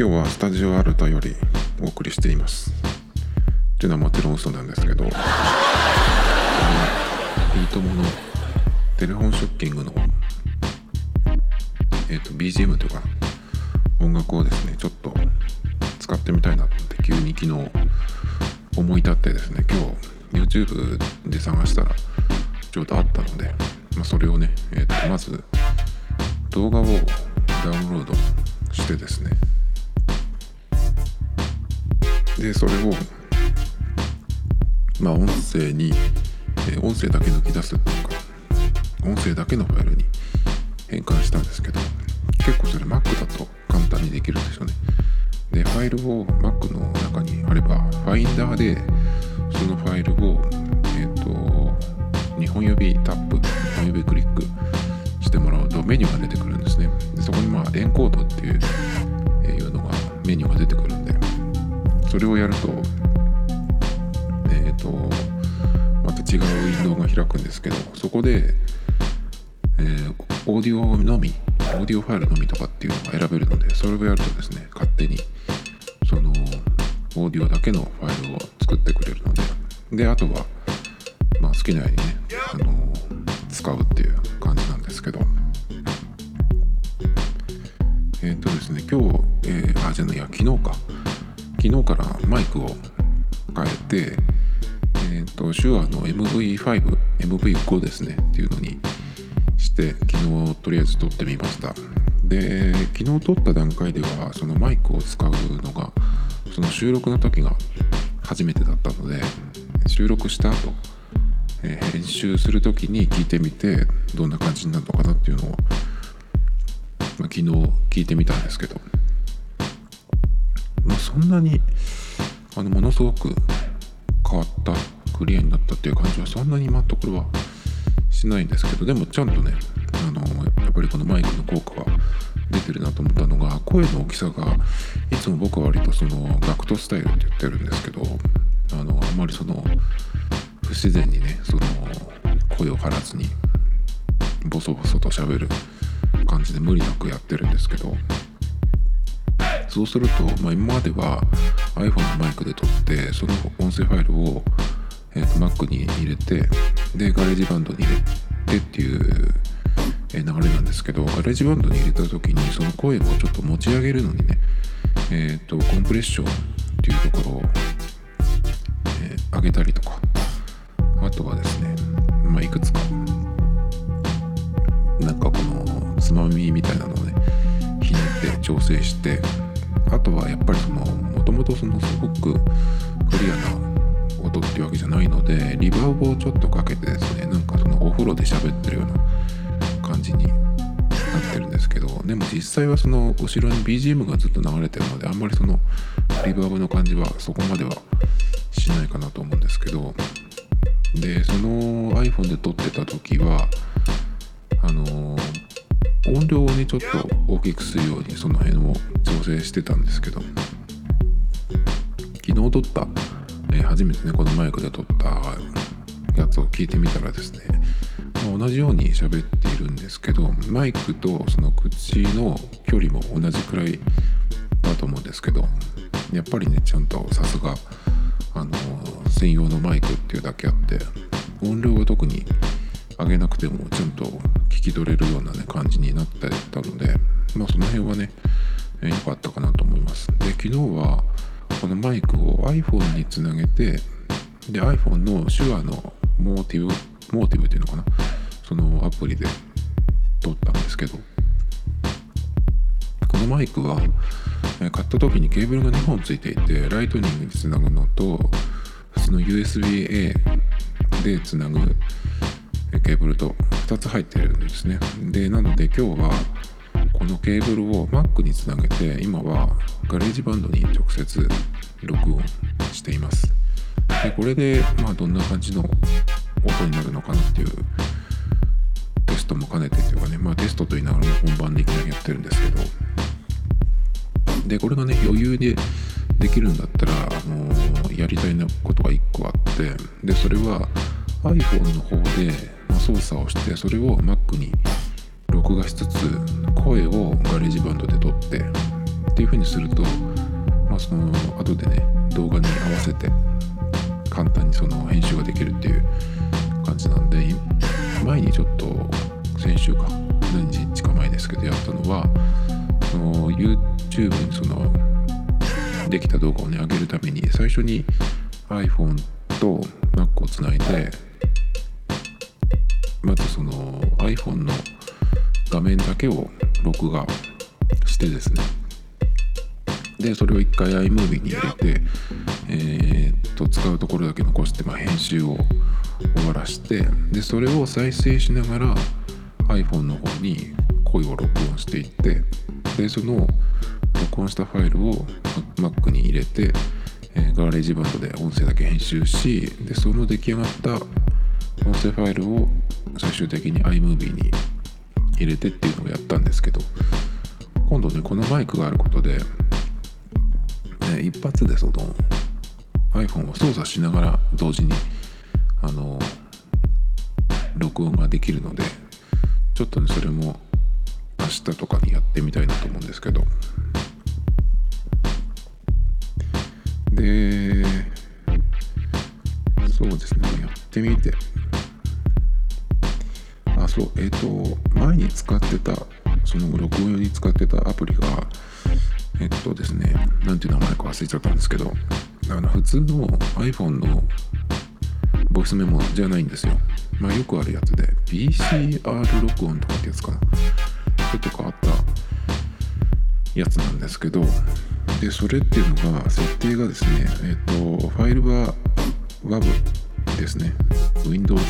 今日はスタジオアルタよりお送りしています。っていうのはもちろん嘘なんですけど。いいとものテレフォンショッキングのえっ、と BGM というか音楽をですねちょっと使ってみたいなって急に昨日思い立ってですね今日 YouTube で探したらちょうどあったので、まあ、それをね、えー、とまず動画をダウンロードしてですねでそれをまあ音声に、え、音声だけ抜き出すっていうか音声だけのファイルに変換したんですけど結構それ Mac だと簡単にできるんですよね。でファイルを Mac の中にあれば Finder でそのファイルをえっ、ー、と2本指タップ2本指クリックしてもらうとメニューが出てくるんですね。でそこにまあエンコードっていう,、え、いうのがメニューが出てくるそれをやるとえっ、ー、とまた違うウィンドウが開くんですけどそこで、えー、オーディオのみオーディオファイルのみとかっていうのが選べるのでそれをやるとですね勝手にそのオーディオだけのファイルを作ってくれるのでであとはまあ好きなようにね、あの使うっていう感じなんですけど。えっ、ー、とですね今日、えー、あじゃないや昨日か。昨日からマイクを変えてえっ、ー、と手話の MV5、MV5 ですねっていうのにして昨日とりあえず撮ってみました。で昨日撮った段階ではそのマイクを使うのがその収録の時が初めてだったので収録した後、えー、編集する時に聞いてみてどんな感じになるのかなっていうのを、まあ、昨日聞いてみたんですけど、まあ、そんなにあのものすごく変わったクリアになったっていう感じはそんなに今のところはしないんですけどでもちゃんとねあのやっぱりこのマイクの効果は出てるなと思ったのが声の大きさがいつも僕は割とその GACKT スタイルって言ってるんですけどあのあんまりその不自然にねその声を張らずにボソボソと喋る感じで無理なくやってるんですけどそうすると、まあ、今までは iPhone のマイクで撮ってその音声ファイルをえーと、Mac に入れてで GarageBand に入れてっていう、流れなんですけど GarageBand に入れた時にその声をちょっと持ち上げるのにねえっ、ー、とコンプレッションっていうところを、えー、上げたりとかあとはですねまあいくつかなんかこのつまみみたいなのをねひねって調整してあとはやっぱりそのもともとそのすごくクリアな音っていうわけじゃないのでリバーブをちょっとかけてですねなんかそのお風呂で喋ってるような感じになってるんですけどでも実際はその後ろに BGM がずっと流れてるのであんまりそのリバーブの感じはそこまではしないかなと思うんですけどでその iPhone で撮ってた時はあの音量をねちょっと大きくするようにその辺を調整してたんですけど昨日撮ったえ初めてねこのマイクで撮ったやつを聞いてみたらですね、まあ、同じように喋っているんですけどマイクとその口の距離も同じくらいだと思うんですけどやっぱりねちゃんとさすがあの専用のマイクっていうだけあって音量は特に上げなくてもちゃんと聞き取れるようなね感じになってたのでまあその辺はね良、かったかなと思います。で昨日はこのマイクを iPhone につなげてで iPhone の Shure の MOTIV MOTIV っていうのかな？そのアプリで撮ったんですけどこのマイクは買った時にケーブルが2本ついていて Lightning につなぐのと普通の USB-A でつなぐケーブルと2つ入ってるんですね。でなので今日はこのケーブルを Mac につなげて今は GarageBand に直接録音しています。でこれでまあどんな感じの音になるのかなっていうテストも兼ねてというかねまあテストと言いながらも本番でいきなりやってるんですけど。でこれがね余裕でできるんだったらあのやりたいなことが1個あってでそれは iPhone の方で、操作をしてそれを Mac に録画しつつ声を GarageBand で撮ってっていうふうにすると、まあ、その後でね動画に合わせて簡単にその編集ができるっていう感じなんで前にちょっと先週か何日か前ですけどやったのはその YouTube にそのできた動画をね上げるために最初に iPhone と Mac をつないでまずその iPhone の画面だけを録画してですね。でそれを一回 iMovie に入れて、えー、と使うところだけ残して、まあ、編集を終わらしてでそれを再生しながら iPhone の方に声を録音していってでその録音したファイルを Mac に入れて、えー、 GarageBand で音声だけ編集しでその出来上がった音声ファイルを最終的に iMovie に入れてっていうのをやったんですけど今度ねこのマイクがあることで、ね、一発でその iPhone を操作しながら同時にあの録音ができるのでちょっとねそれも明日とかにやってみたいなと思うんですけど。でそうですねやってみて。そうえっ、ー、と前に使ってたその録音用に使ってたアプリがえっとですね何ていう名前か忘れちゃったんですけどあの普通の iPhone のボイスメモじゃないんですよ。まあよくあるやつで PCR 録音とかってやつかな。ちょっと変わったやつなんですけどでそれっていうのが設定がですねえっとファイルは WAV ですね。Windows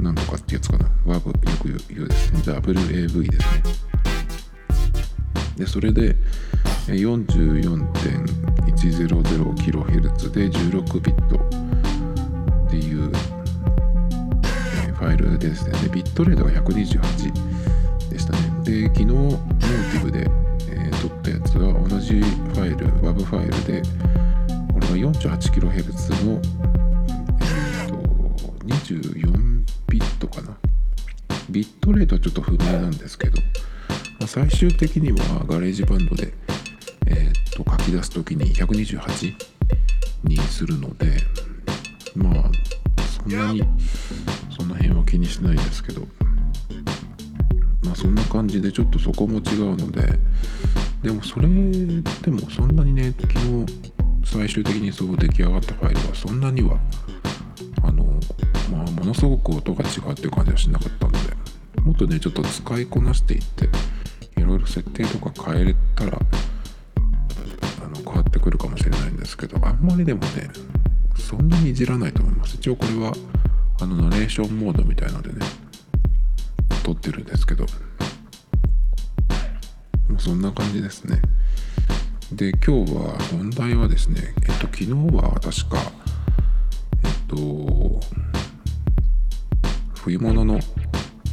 なんとかってやつかな。WAV よく言うですね。WAV ですね。でそれで 44.100kHz で16ビットっていう、ファイルですね。でビットレートが128でしたね。で昨日モーティブで、えー、撮ったやつは同じファイル WAV ファイルでこれが 48kHz の、えーと、24トかな。ビットレートはちょっと不明なんですけど、まあ、最終的には GarageBand でえー、と書き出す時に128にするのでまあそんなにその辺は気にしないですけどまあそんな感じでちょっとそこも違うのででもそれでもそんなにね昨日最終的にそう出来上がったファイルはそんなにはのすごく音が違うっていう感じはしなかったのでもっとねちょっと使いこなしていっていろいろ設定とか変えれたらあの変わってくるかもしれないんですけどあんまりでもねそんなにいじらないと思います。一応これはあのナレーションモードみたいのでね撮ってるんですけどもうそんな感じですね。で今日は本題はですねえっと昨日は確かえっと冬物の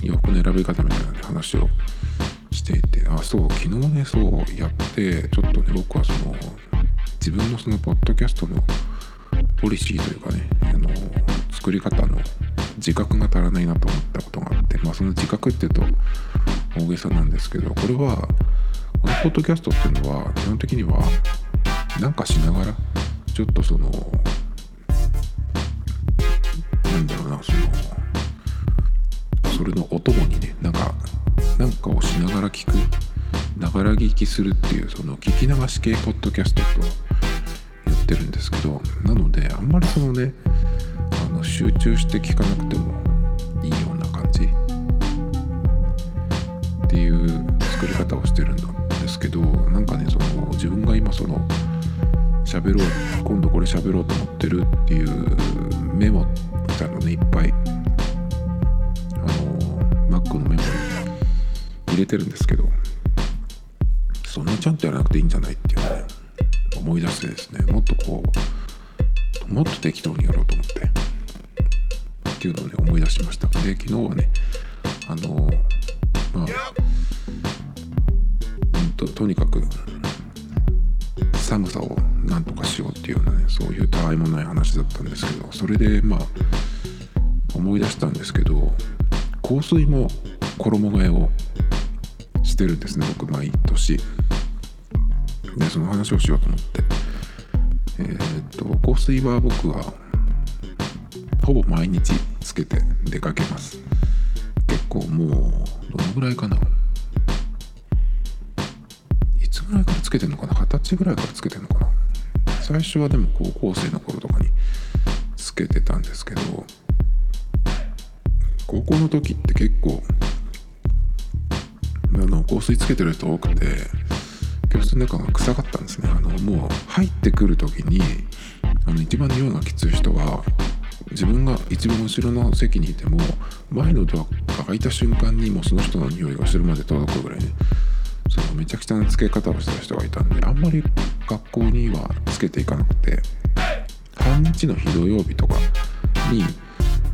洋服の選び方みたいな話をしていてあそう昨日ねそうやってちょっとね僕はその自分のそのポッドキャストのポリシーというかねあの作り方の自覚が足らないなと思ったことがあってまあその自覚っていうと大げさなんですけどこれはこのポッドキャストっていうのは基本的にはなんかしながらちょっとそのなんだろうなそのそれのお供にねなんかなんかをしながら聞くながら聞きするっていうその聞き流し系ポッドキャストと言ってるんですけどなのであんまりそのねあの集中して聞かなくてもいいような感じ。っていう作り方をしてるんですけどなんかねその自分が今その喋ろう今度これ喋ろうと思ってるっていうメモみたいのねいっぱいのメモに入れてるんですけどそんなちゃんとやらなくていいんじゃないっていうね思い出してですねもっとこうもっと適当にやろうと思ってっていうのをね思い出しました。で昨日はねあのまあととにかく寒さをなんとかしようっていうようなねそういうたわいもない話だったんですけどそれでまあ思い出したんですけど香水も衣替えをしてるんですね僕毎年。でその話をしようと思って。えー、っと香水は僕はほぼ毎日つけて出かけます。結構もうどのぐらいかな。いつぐらいからつけてんのかな？二十歳ぐらいからつけてんのかな？最初はでも高校生の頃とかにつけてたんですけど高校の時って結構あの香水つけてる人多くて教室の中が臭かったんですね。あのもう入ってくる時にあの一番匂いがきつい人は自分が一番後ろの席にいても前のドアが開いた瞬間にもうその人の匂いが後ろまで届くぐらいねそのめちゃくちゃなつけ方をしてた人がいたんであんまり学校にはつけていかなくて半日の日土曜日とかに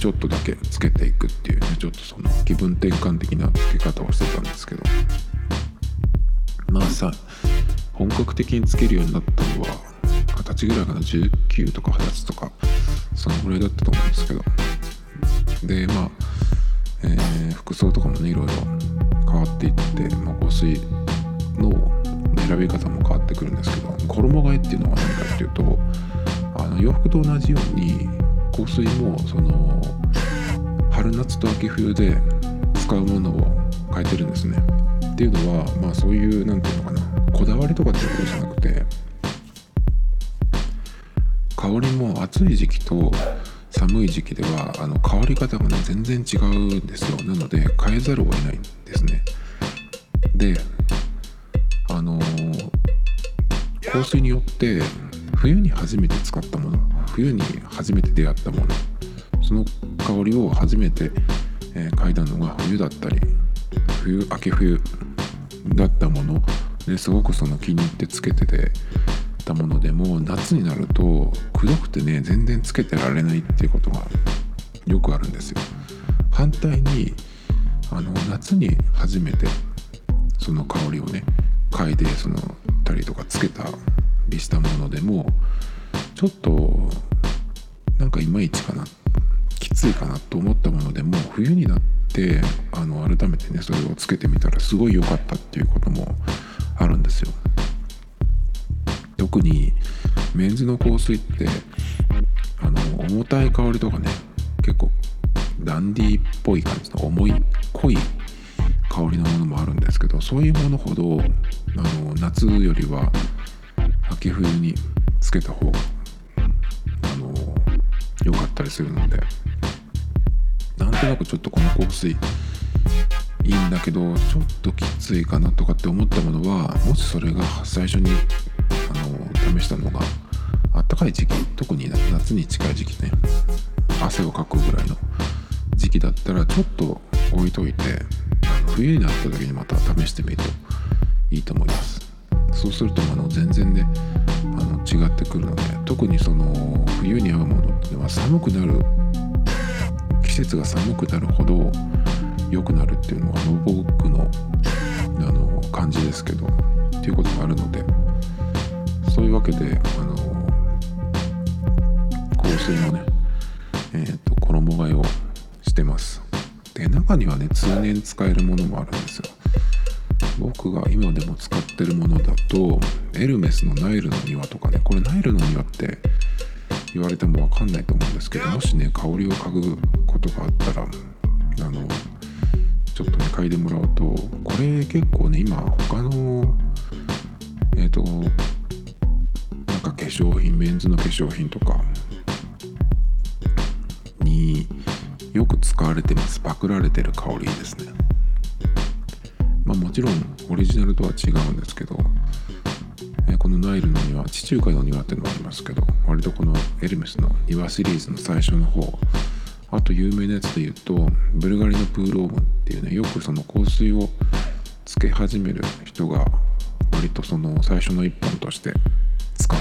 ちょっとだけつけていくっていうねちょっとその気分転換的なつけ方をしてたんですけど。まあさ本格的につけるようになったのは二十歳ぐらいかな19とか二十歳とかそのぐらいだったと思うんですけど。でまあ、えー、服装とかもねいろいろ変わっていって、まあ、香水の選び方も変わってくるんですけど衣替えっていうのは何かっていうとあの洋服と同じように香水もその春夏と秋冬で使うものを変えてるんですね。っていうのはまあそういう何て言うのかな。こだわりとかってことじゃなくて香りも暑い時期と寒い時期ではあの香り方がね全然違うんですよ。なので変えざるを得ないんですね。であのー、香水によって冬に初めて使ったもの冬に初めて出会ったものその香りを初めて、え、嗅いだのが冬だったり冬秋冬だったもの。ですごくその気に入ってつけててたものでも夏になるとくどくてね全然つけてられないっていうことがよくあるんですよ。反対にあの夏に初めてその香りをね嗅いでそのたりとかつけたりしたものでもちょっとなんかいまいちかな。きついかなと思ったものでも冬になってあの改めてねそれをつけてみたらすごい良かったっていうこともあるんですよ。特にメンズの香水ってあの重たい香りとかね結構ダンディーっぽい感じの重い濃い香りのものもあるんですけどそういうものほどあの夏よりは秋冬につけた方があの良かったりするので。なんとなくちょっとこの香水いいんだけどちょっときついかなとかって思ったものはもしそれが最初にあの試したのがあったかい時期特に夏に近い時期ね汗をかくぐらいの時期だったらちょっと置いといてあの冬になった時にまた試してみるといいと思います。そうするとあの全然ね違ってくるので特にその冬に合うものっていうのは寒くなる季節が寒くなるほど良くなるっていうのは僕のあの感じですけど。っていうことがあるのでそういうわけであの香水のねえーと、衣替えをしてますで中にはね通年使えるものもあるんですよ。僕が今でも使ってるものだとエルメスのナイルの庭とかねこれナイルの庭って言われても分かんないと思うんですけどもしね香りを嗅ぐことがあったらあのちょっとね嗅いでもらうとこれ結構ね今他のえっ、ー、とか化粧品メンズの化粧品とかによく使われてます。パクられてる香りですねまあもちろんオリジナルとは違うんですけど、えこのナイルの庭地中海の庭っていうのもありますけど割とこのエルメスの庭シリーズの最初の方あと有名なやつで言うとブルガリのプールオーブンっていうねよくその香水をつけ始める人が割とその最初の一本として使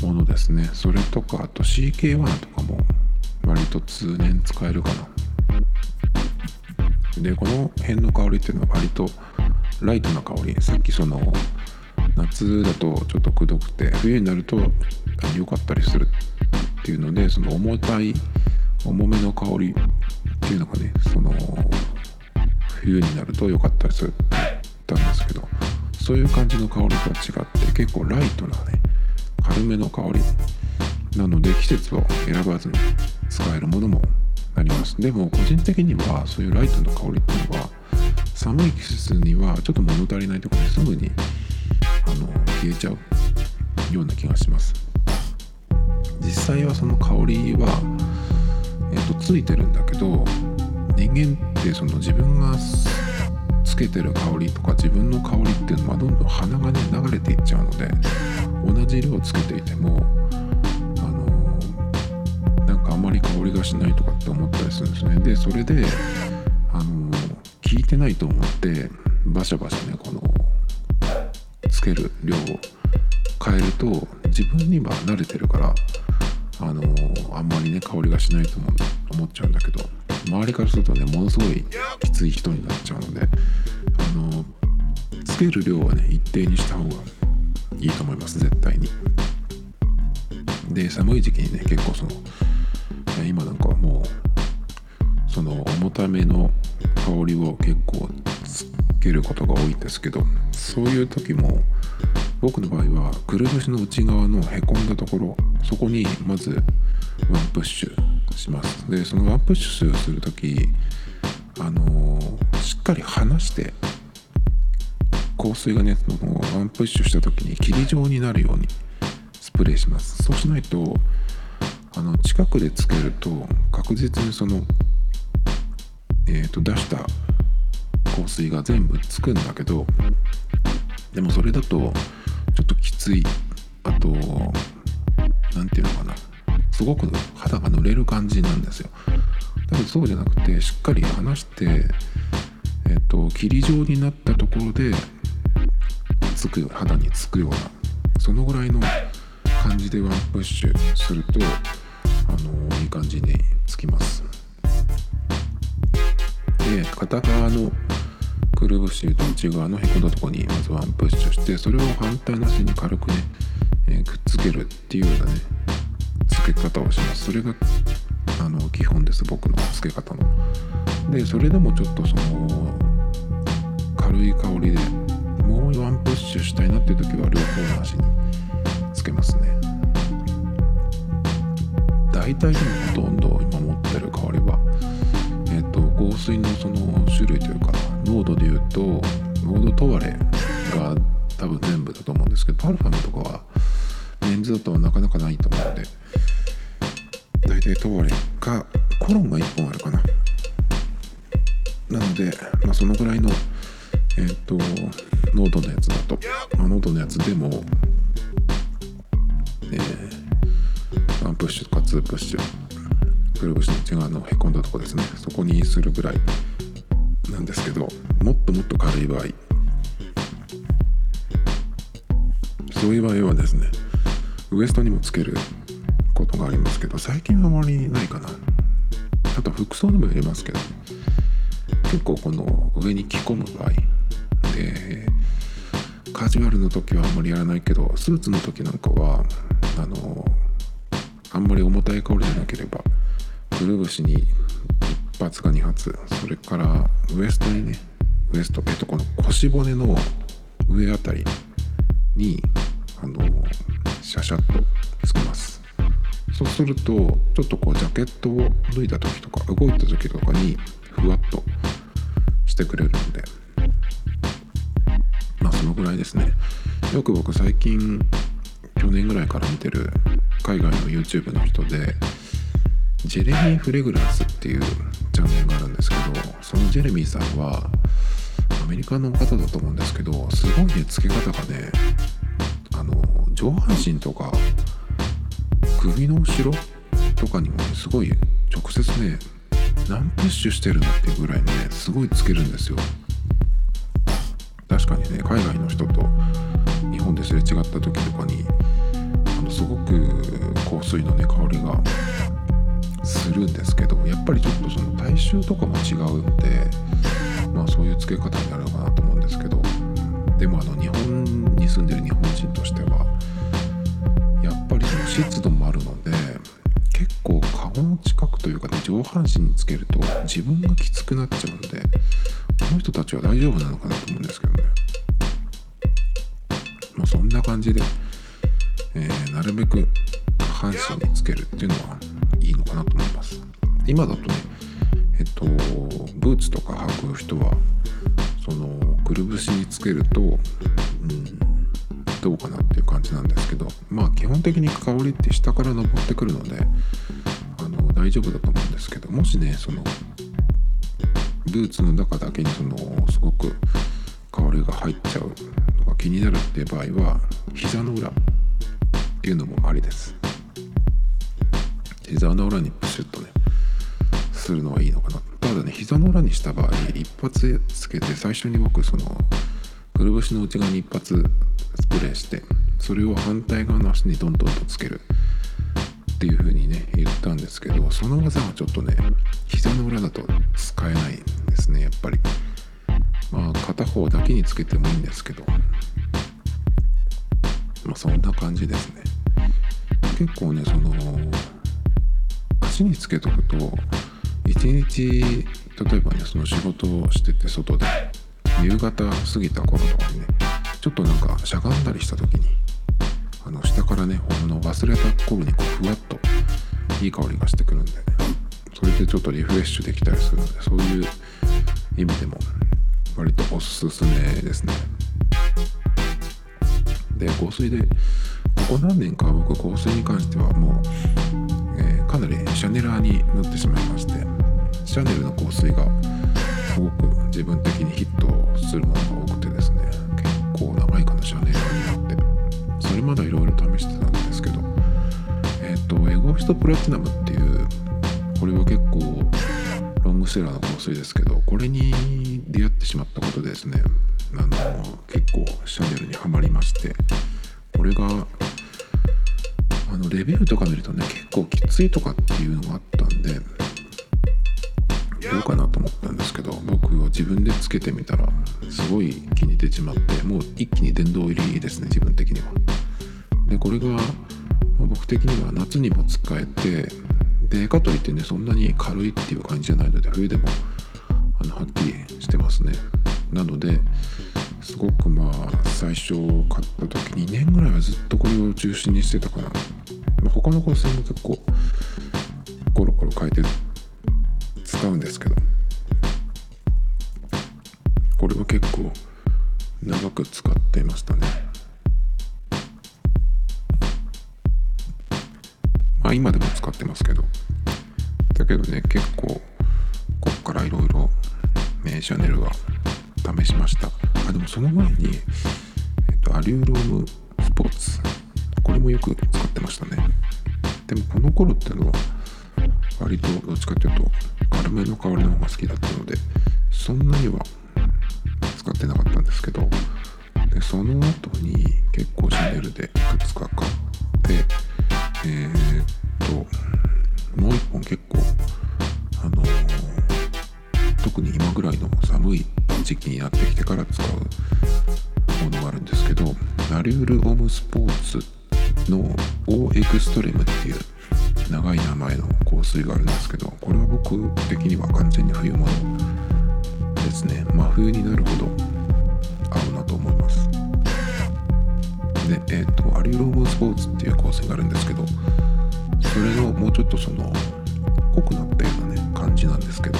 うものですね。それとかあと CK1 とかも割と通年使えるかな。でこの辺の香りっていうのは割とライトな香り。さっきその夏だとちょっとくどくて冬になると良かったりするっていうのでその重たい重めの香りっていうのがねその冬になると良かったりするって言ったんですけどそういう感じの香りとは違って結構ライトなね軽めの香りなので季節を選ばずに使えるものもあります。でも個人的にはそういうライトの香りっていうのは寒い季節にはちょっと物足りないところですぐにあの消えちゃうような気がします。実際はその香りは、えーと、ついてるんだけど人間ってその自分がつけてる香りとか自分の香りっていうのはどんどん鼻がね流れていっちゃうので同じ量つけていても、あんまり香りがしないとかって思ったりするんですね。でそれであの、効いてないと思ってバシャバシャねこのつける量を変えると自分には慣れてるからあの、あんまりね香りがしないと思っちゃうんだけど周りからするとねものすごいきつい人になっちゃうのであのつける量はね一定にした方がいいと思います絶対に。で寒い時期にね結構その今なんかはもうその重ための香りを結構つけることが多いんですけどそういう時も僕の場合はくるぶしの内側のへこんだところそこにまずワンプッシュします。でそのワンプッシュする時あのー、しっかり離して香水がねそのワンプッシュした時に霧状になるようにスプレーします。そうしないとあの近くでつけると確実にそのえーと、出した香水が全部つくんだけどでもそれだとちょっときつい。あと何て言うのかな。すごく肌が濡れる感じなんですよ。だけどそうじゃなくてしっかり離してえっ、ー、と霧状になったところでつく肌につくようなそのぐらいの感じでワンプッシュするとあのいい感じにつきます。で片側のくるぶしと内側のへこんだとこにまずワンプッシュしてそれを反対の足に軽くね、えー、くっつけるっていうようなね付け方をします。それがあの基本です僕の付け方の。でそれでもちょっとその軽い香りでもうワンプッシュしたいなっていう時は両方の足につけますね。大体でもほとんど今持ってる香りはえっ、ー、と香水のその種類というか濃度で言うと濃度トワレが多分全部だと思うんですけどパルファムとかはメンズだとはなかなかないと思うので大体トワレかコロンが1本あるかな。なので、まあ、そのぐらいのえっ、ー、と濃度のやつだと、まあ、濃度のやつでもプッシュとか2プッシュ。くるぶしの内側のへこんだとこですね。そこにするぐらいなんですけどもっともっと軽い場合。そういう場合はですねウエストにもつけることがありますけど最近はあまりないかな。あと服装にもよりますけど結構この上に着込む場合。でカジュアルの時はあんまりやらないけどスーツの時なんかはあのあんまり重たい香りじゃなければくるぶしに1発か2発それからウエストにねウエストえっとこの腰骨の上あたりにあのシャシャッとつけます。そうするとちょっとこうジャケットを脱いだ時とか動いた時とかにふわっとしてくれるので。まあそのぐらいですね。よく僕最近去年ぐらいから見てる海外の YouTube の人でジェレミー・フレグランスっていうチャンネルがあるんですけどそのジェレミーさんはアメリカの方だと思うんですけどすごいね付け方がねあの上半身とか首の後ろとかにもねすごい直接ね何プッシュしてるのっていうぐらいねすごいつけるんですよ。確かにね海外の人と日本ですれ違った時とかにのすごく香水のね香りがするんですけどやっぱりちょっとその体臭とかも違うんでまあそういう付け方になるのかなと思うんですけどでもあの日本に住んでる日本人としてはやっぱりその湿度もあるので結構顔の近くというかね上半身につけると自分がきつくなっちゃうのでこの人たちは大丈夫なのかなと思うんですけどね。まあ、そんな感じで、えー、なるべく下半身につけるっていうのはいいのかなと思います。今だとねえっとブーツとか履く人はそのくるぶしにつけると、うん、どうかなっていう感じなんですけどまあ基本的に香りって下から登ってくるのであの大丈夫だと思うんですけどもしねそのブーツの中だけにそのすごく香りが入っちゃうのが気になるっていう場合は膝の裏っていうのもありです。膝の裏にプシュッとねするのはいいのかな。ただね膝の裏にした場合一発つけて最初に僕そのくるぶしの内側に一発スプレーしてそれを反対側の足にどんどんとつける。っていう風にね言ったんですけどその技はちょっとね膝の裏だと使えないんですねやっぱり。まあ片方だけにつけてもいいんですけど。まあそんな感じですね。結構ねその足につけとくと一日例えばねその仕事をしてて外で夕方過ぎた頃とかにねちょっとなんかしゃがんだりした時にあの下からねほんの忘れた頃にこうふわっといい香りがしてくるんでねそれでちょっとリフレッシュできたりするのでそういう意味でも割とおすすめですね。で香水でここ何年か僕香水に関してはもう、えー、かなりシャネラーになってしまいましてシャネルの香水がすごく自分的にヒットするものが多くてですね結構長いかなシャネラーになって。それまでいろいろ試してたんですけどえっ、ー、とエゴヒストプラチナムっていうこれは結構ロングセラーの香水ですけどこれに出会ってしまったことでですねあの結構シャネルにはまりましてこれがあのレビューとか見るとね結構きついとかっていうのがあったんでどうかなと思ったんですけど僕は自分でつけてみたらすごい気に入ってしまってもう一気に殿堂入りですね自分的には。でこれが僕的には夏にも使えてでかといってねそんなに軽いっていう感じじゃないので冬でもあのはっきりしてますねなのですごくまあ最初買った時2年ぐらいはずっとこれを中心にしてたかな、まあ、他の香水も結構コロコロ変えて使うんですけどこれは結構長く使っていましたね。まあ今でも使ってますけど。だけどね結構こっからいろいろメイシャネルは試しました。あでもその前に、えっと、アリューロームスポーツ。これもよく使ってましたね。でもこの頃ってのは割とどっちかっていうと軽めの香りの方が好きだったのでそんなには使ってなかったんですけどでその後に結構シャネルでいくつか買ってえー、っともう一本結構あのー、特に今ぐらいの寒い時期になってきてから使うものがあるんですけどナリュール・オム・スポーツのオーエクストレムっていう長い名前の香水があるんですけどこれは僕的には完全に冬物ですね。真冬になるほど合うなと思います。でえっ、ー、とアリューロームスポーツっていう香水があるんですけどそれのもうちょっとその濃くなったようなね感じなんですけど。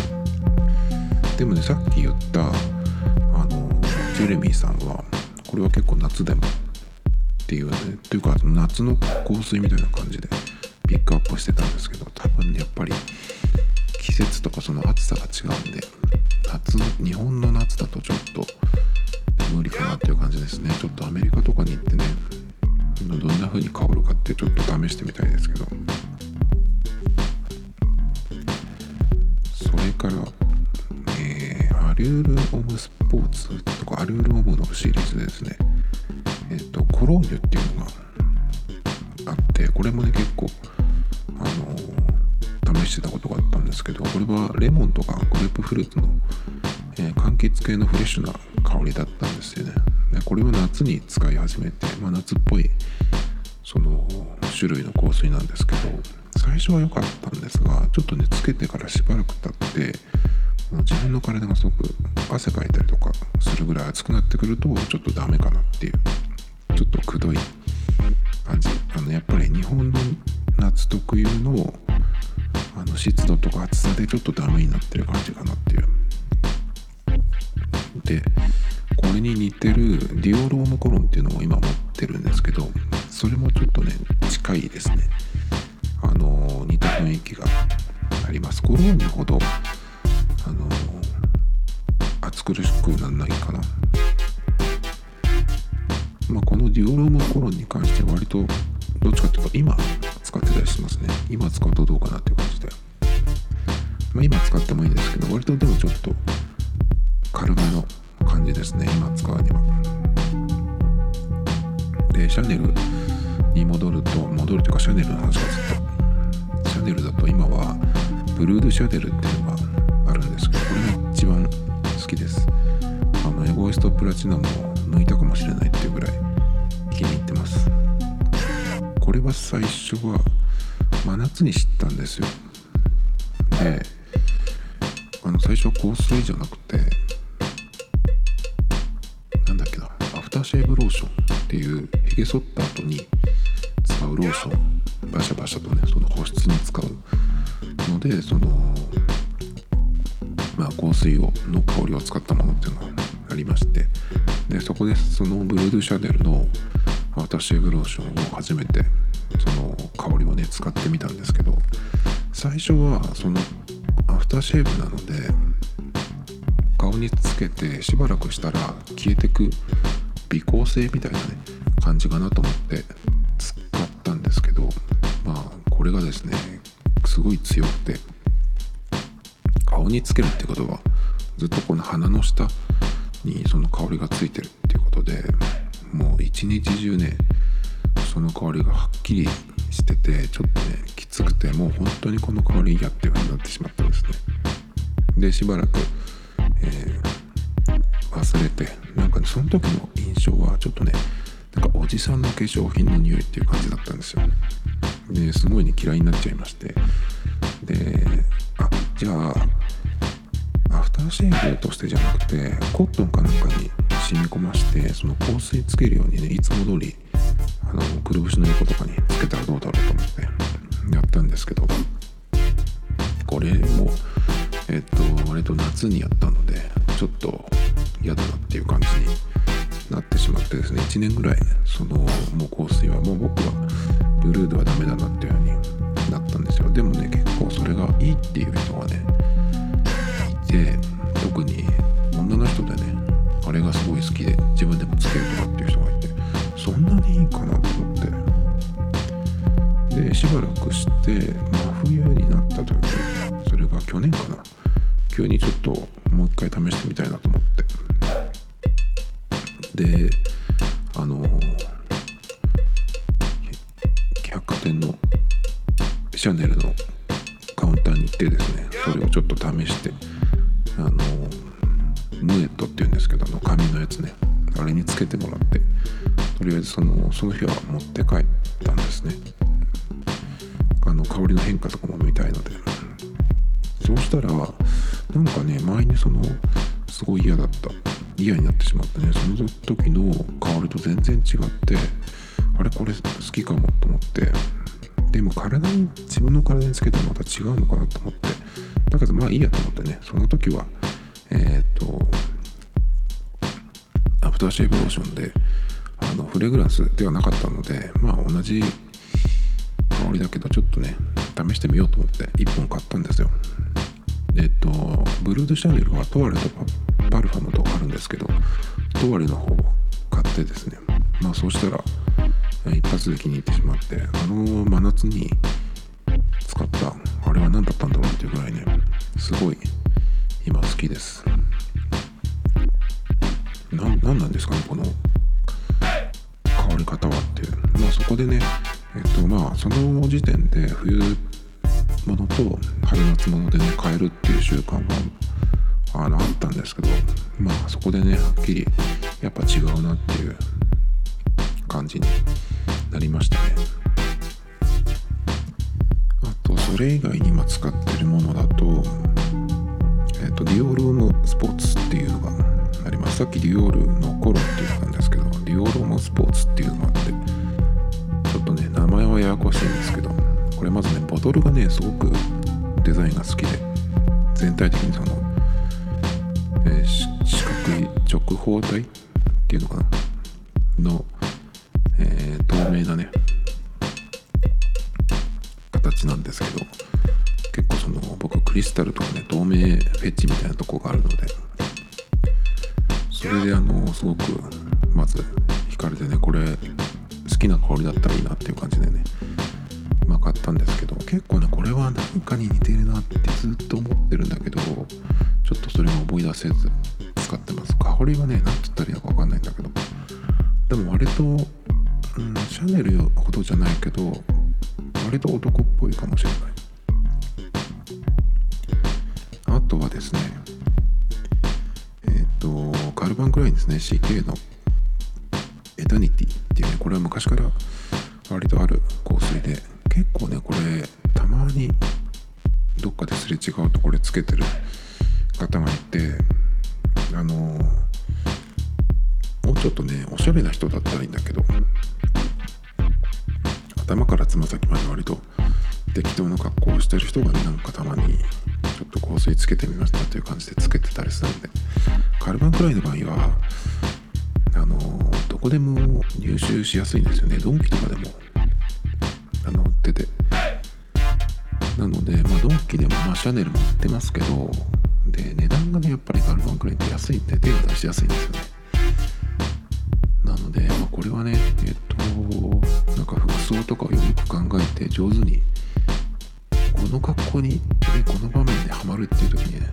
でもねさっき言ったジェレミーさんはこれは結構夏でもっていうねというか夏の香水みたいな感じでピックアップしてたんですけど多分やっぱり季節とかその暑さが違うんで夏日本の夏だとちょっと無理かなっていう感じですね。ちょっとアメリカとかに行ってねどんな風に香るかってちょっと試してみたいですけど。それからえー、アリュール・オム・ス。ポーツとかアリュール・オムのシリーズでですね。えっ、ー、とコローニュっていうのがあってこれもね結構あの、試してたことがあったんですけどこれはレモンとかグレープフルーツの、えー、柑橘系のフレッシュな香りだったんですよね。でこれは夏に使い始めて、まあ、夏っぽいその種類の香水なんですけど最初は良かったんですがちょっとねつけてからしばらく経って自分の体がすごく汗かいたりとかするぐらい熱くなってくるとちょっとダメかなっていう。ちょっとくどい感じ。あのやっぱり日本の夏特有のあの湿度とか暑さでちょっとダメになってる感じかなっていう。でこれに似てるディオロームコロンっていうのも今持ってるんですけどそれもちょっとね近いですね。あの似た雰囲気があります。コローニほど苦しくならないかな。まあこのデュオロームコロンに関しては割とどっちかっていうと今使ってたりしますね。今使うとどうかなっていう感じで。まあ今使ってもいいんですけど割とでもちょっと軽めの感じですね。今使うには。でシャネルに戻ると戻るというかシャネルの話がずっと。シャネルだと今はブルードシャネルっていうイストプラチナも抜いたかもしれないっていうぐらい気に入ってます。これは最初は真夏に知ったんですよ。であの最初は香水じゃなくてなんだっけなアフターシェーブローションっていうひげ剃った後に使うローションバシャバシャとねその保湿に使うのでそのまあ香水をの香りを使ったものっていうのがありましてでそこでその Bleu de Chanel のアフターシェーブローションを初めてその香りをね使ってみたんですけど最初はそのアフターシェーブなので顔につけてしばらくしたら消えてく微光性みたいなね感じかなと思って使ったんですけどまあこれがですねすごい強くて顔につけるってことはずっとこの鼻の下にその香りがついてるっていうことでもう一日中ねその香りがはっきりしててちょっとねきつくてもう本当にこの香り嫌っていう風になってしまったんですね。でしばらくえー、忘れてなんかねその時の印象はちょっとねなんかおじさんの化粧品の匂いっていう感じだったんですよですごいね嫌いになっちゃいまして。であじゃあターシェーブとしてじゃなくてコットンかなんかに染み込ましてその香水つけるようにねいつも通りあのくるぶしの横とかにつけたらどうだろうと思ってやったんですけどこれもえっと割と夏にやったのでちょっと嫌だなっていう感じになってしまってですね1年ぐらいそのもう香水はもう僕はブルーではダメだなっていう風になったんですよ。でもね結構それがいいっていう人がねて特に女の人でねあれがすごい好きで自分でもつけるとかっていう人がいてそんなにいいかなと思って。でしばらくして真冬になった時それが去年かな。急にちょっともう一回試してみたいなと思って。であの百貨店のシャネルのカウンターに行ってですねそれをちょっと試して。なんかね前にそのすごい嫌だった。嫌になってしまってね。その時の香りと全然違ってあれこれ好きかもと思って。でも体に自分の体につけたらまた違うのかなと思って。だけどまあいいやと思ってね。その時はえっ、とアフターシェイブローションであのフレグランスではなかったのでまあ同じ香りだけどちょっとね試してみようと思って1本買ったんですよ。えっとブルードシャンネルはトワレとパルファムとかあるんですけどトワレの方を買ってですねまあそうしたら一発で気に入ってしまってあの真夏に使ったあれは何だったんだろうっていうぐらいねすごい今好きです。な何なんですかねこの香り方はっていう。まあそこでねえっとまあその時点で冬物と春夏物でね変えるっていう習慣はあのあったんですけどまあそこでねはっきりやっぱ違うなっていう感じになりましたね。あとそれ以外に今使ってるものだとえっ、とディオールームスポーツっていうのがあります。さっきディオールのコロって言ったんですけどデデュオロモスポーツっていうのもあってちょっとね名前はややこしいんですけどこれまずねボトルがねすごくデザインが好きで全体的にその、えー、四角い直方体っていうのかな？の、えー、透明なね形なんですけど結構その僕クリスタルとかね透明フェチみたいなとこがあるのでそれであのすごくまず惹かれてねこれ好きな香りだったらいいなっていう感じでね買ったんですけど結構ねこれは何かに似てるなってずっと思ってるんだけどちょっとそれを思い出せず使ってます。香りはね何つったらいいのか分かんないんだけど。でも割と、うん、シャネルほどじゃないけど割と男っぽいかもしれない。あとはですねえっ、ー、とカルバンクラインですね。CK の。エタニティっていうねこれは昔から割とある香水で。結構ねこれたまにどっかですれ違うとこれつけてる方がいてあのもうちょっとねおしゃれな人だったらいいんだけど頭からつま先まで割と適当な格好をしてる人がねなんかたまにちょっと香水つけてみましたという感じでつけてたりするんでカルバンくらいの場合はあのどこでも入手しやすいんですよね。ドンキとかでもってて。なので、まあ、ドンキでも、まあ、シャネルも売ってますけどで値段がねやっぱりカルバンクラインって安いんで手が出しやすいんですよね。なので、まあ、これはねえっとなんか服装とかをよく考えて上手にこの格好にでこの場面でハマるっていう時にね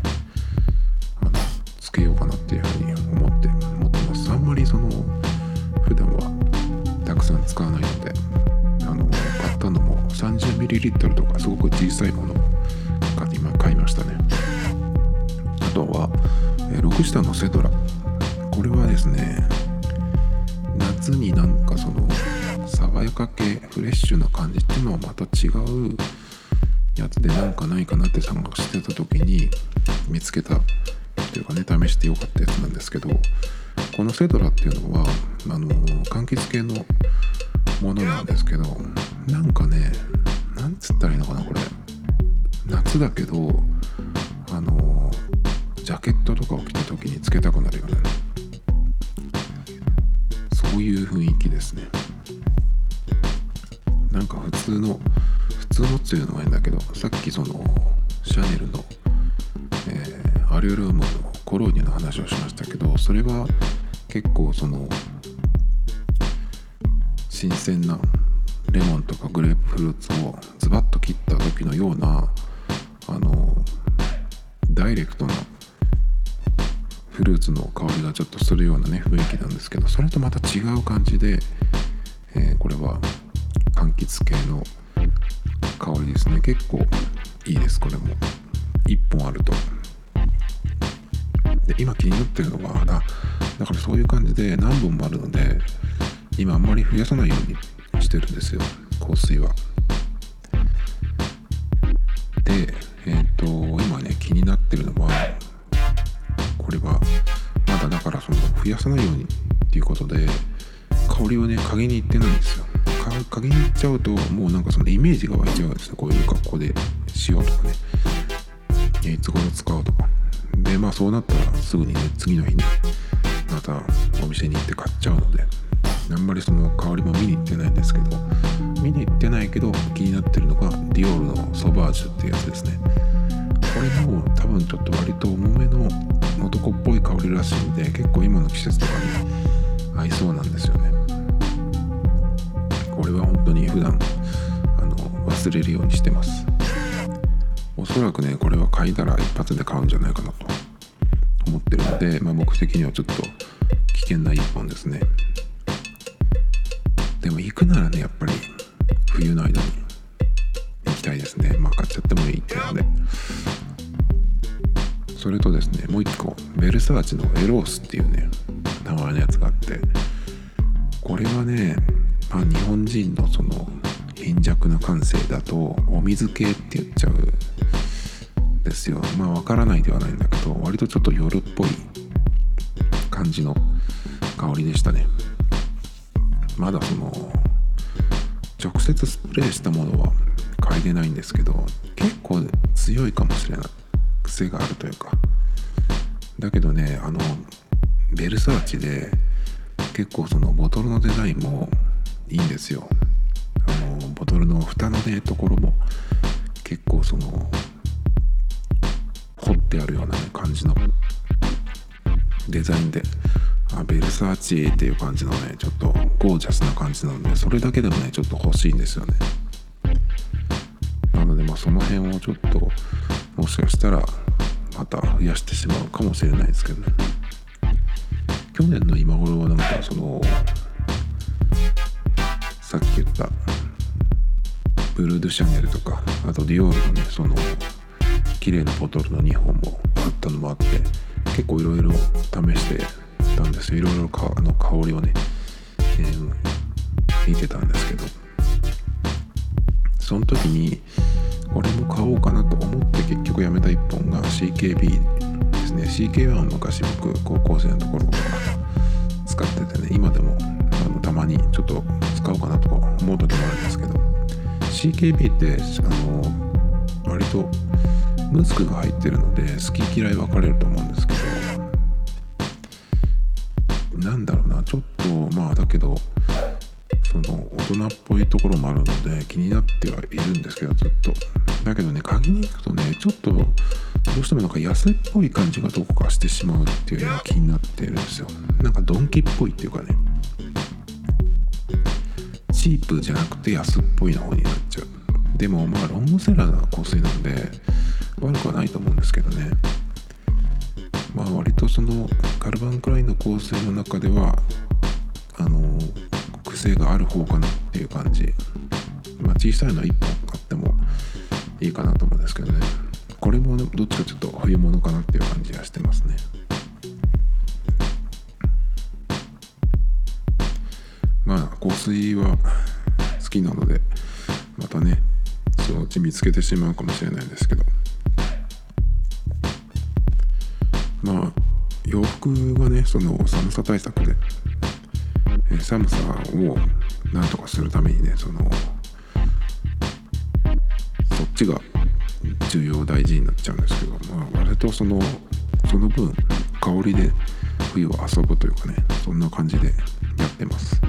夏になんかその爽やか系フレッシュな感じっていうのはまた違うやつでなんかないかなって探してた時に見つけたっていうかね試してよかったやつなんですけどこのセドラっていうのはあの柑橘系のものなんですけどなんかねなんつったらいいのかなこれ。夏だけどあのジャケットとかを着た時につけたくなるよね。ういう雰囲気ですね。なんか普通の普通のっていうのがいいんだけどさっきそのシャネルの、えー、アリュルームのコローニの話をしましたけどそれは結構その新鮮なレモンとかグレープフルーツをズバッと切った時のようなあのダイレクトなフルーツの香りがちょっとするようなね雰囲気なんですけどそれとまた違う感じで、えー、これは柑橘系の香りですね。結構いいですこれも。1本あると。で今気になってるのがだだからそういう感じで何本もあるので今あんまり増やさないようにしてるんですよ。香水は。でえっ、ー、と増やさないようにっていうことで香りをね嗅ぎに行ってないんですよ。嗅ぎに行っちゃうともうなんかそのイメージが湧いちゃうんですねこういう格好でしようとかね。いつ頃使うとか。でまあそうなったらすぐにね次の日にまたお店に行って買っちゃうのであんまりその香りも見に行ってないんですけど見に行ってないけど気になってるのがディオールのソバージュっていうやつですね。これも多分ちょっと割と重めの男っぽい香りらしいんで結構今の季節とかに合いそうなんですよね。これは本当に普段あの忘れるようにしてます。おそらくねこれは嗅いだら一発で買うんじゃないかなと。思ってるので、まあ、僕的にはちょっと危険な一本ですね。でも行くならねやっぱり冬の間に行きたいですね。まあ買っちゃってもいいっていうので。それとですねもう一個ベルサーチのエロースっていうね名前のやつがあってこれはねまあ、日本人のその貧弱な感性だとお水系って言っちゃうですよ。まあわからないではないんだけど割とちょっと夜っぽい感じの香りでしたね。まだその直接スプレーしたものは嗅いでないんですけど結構強いかもしれない。癖があるというか。だけどねあのベルサーチで結構そのボトルのデザインもいいんですよ。あのボトルの蓋のねところも結構その彫ってあるような、ね、感じのデザインで。あベルサーチっていう感じのねちょっとゴージャスな感じなのでそれだけでもねちょっと欲しいんですよね。なのでまあその辺をちょっともしかしたらまた増やしてしまうかもしれないですけどね。去年の今頃はなんかそのさっき言ったブルー・ドゥ・シャネルとかあとディオールのねその綺麗なボトルの2本もあったのもあって結構いろいろ試してたんですよ。いろいろかあの香りをね、えー、見てたんですけど。その時にこれも買おうかなと思って結局やめた1本が CKB ですね。CK1 は昔僕高校生のところから使っててね今でもあのたまにちょっと使おうかなとか思う時もあるんですけど。CKB ってあの割とムスクが入ってるので好き嫌い分かれると思うんですけど。なんだろうなちょっとまあだけどその大人っぽいところもあるので気になってはいるんですけどずっと。だけどね鍵に行くとねちょっとどうしてもなんか安っぽい感じがどこかしてしまうっていうのが気になってるんですよ。なんかドンキっぽいっていうかね。チープじゃなくて安っぽいの方になっちゃう。でもまあロングセラーな香水なんで悪くはないと思うんですけどね。まあ割とそのカルバン・クラインの香水の中ではあの癖がある方かなっていう感じ。まあ小さいのは1本。いいかなと思うんですけどね。これも、どっちかちょっと冬物かなっていう感じがしてますね。まあ香水は好きなのでまたねそのうち見つけてしまうかもしれないですけど。まあ洋服がねその寒さ対策で、寒さをなんとかするためにねそのちが重要大事になっちゃうんですけど、まあ、割とそのその分香りで冬は遊ぶというかねそんな感じでやってます。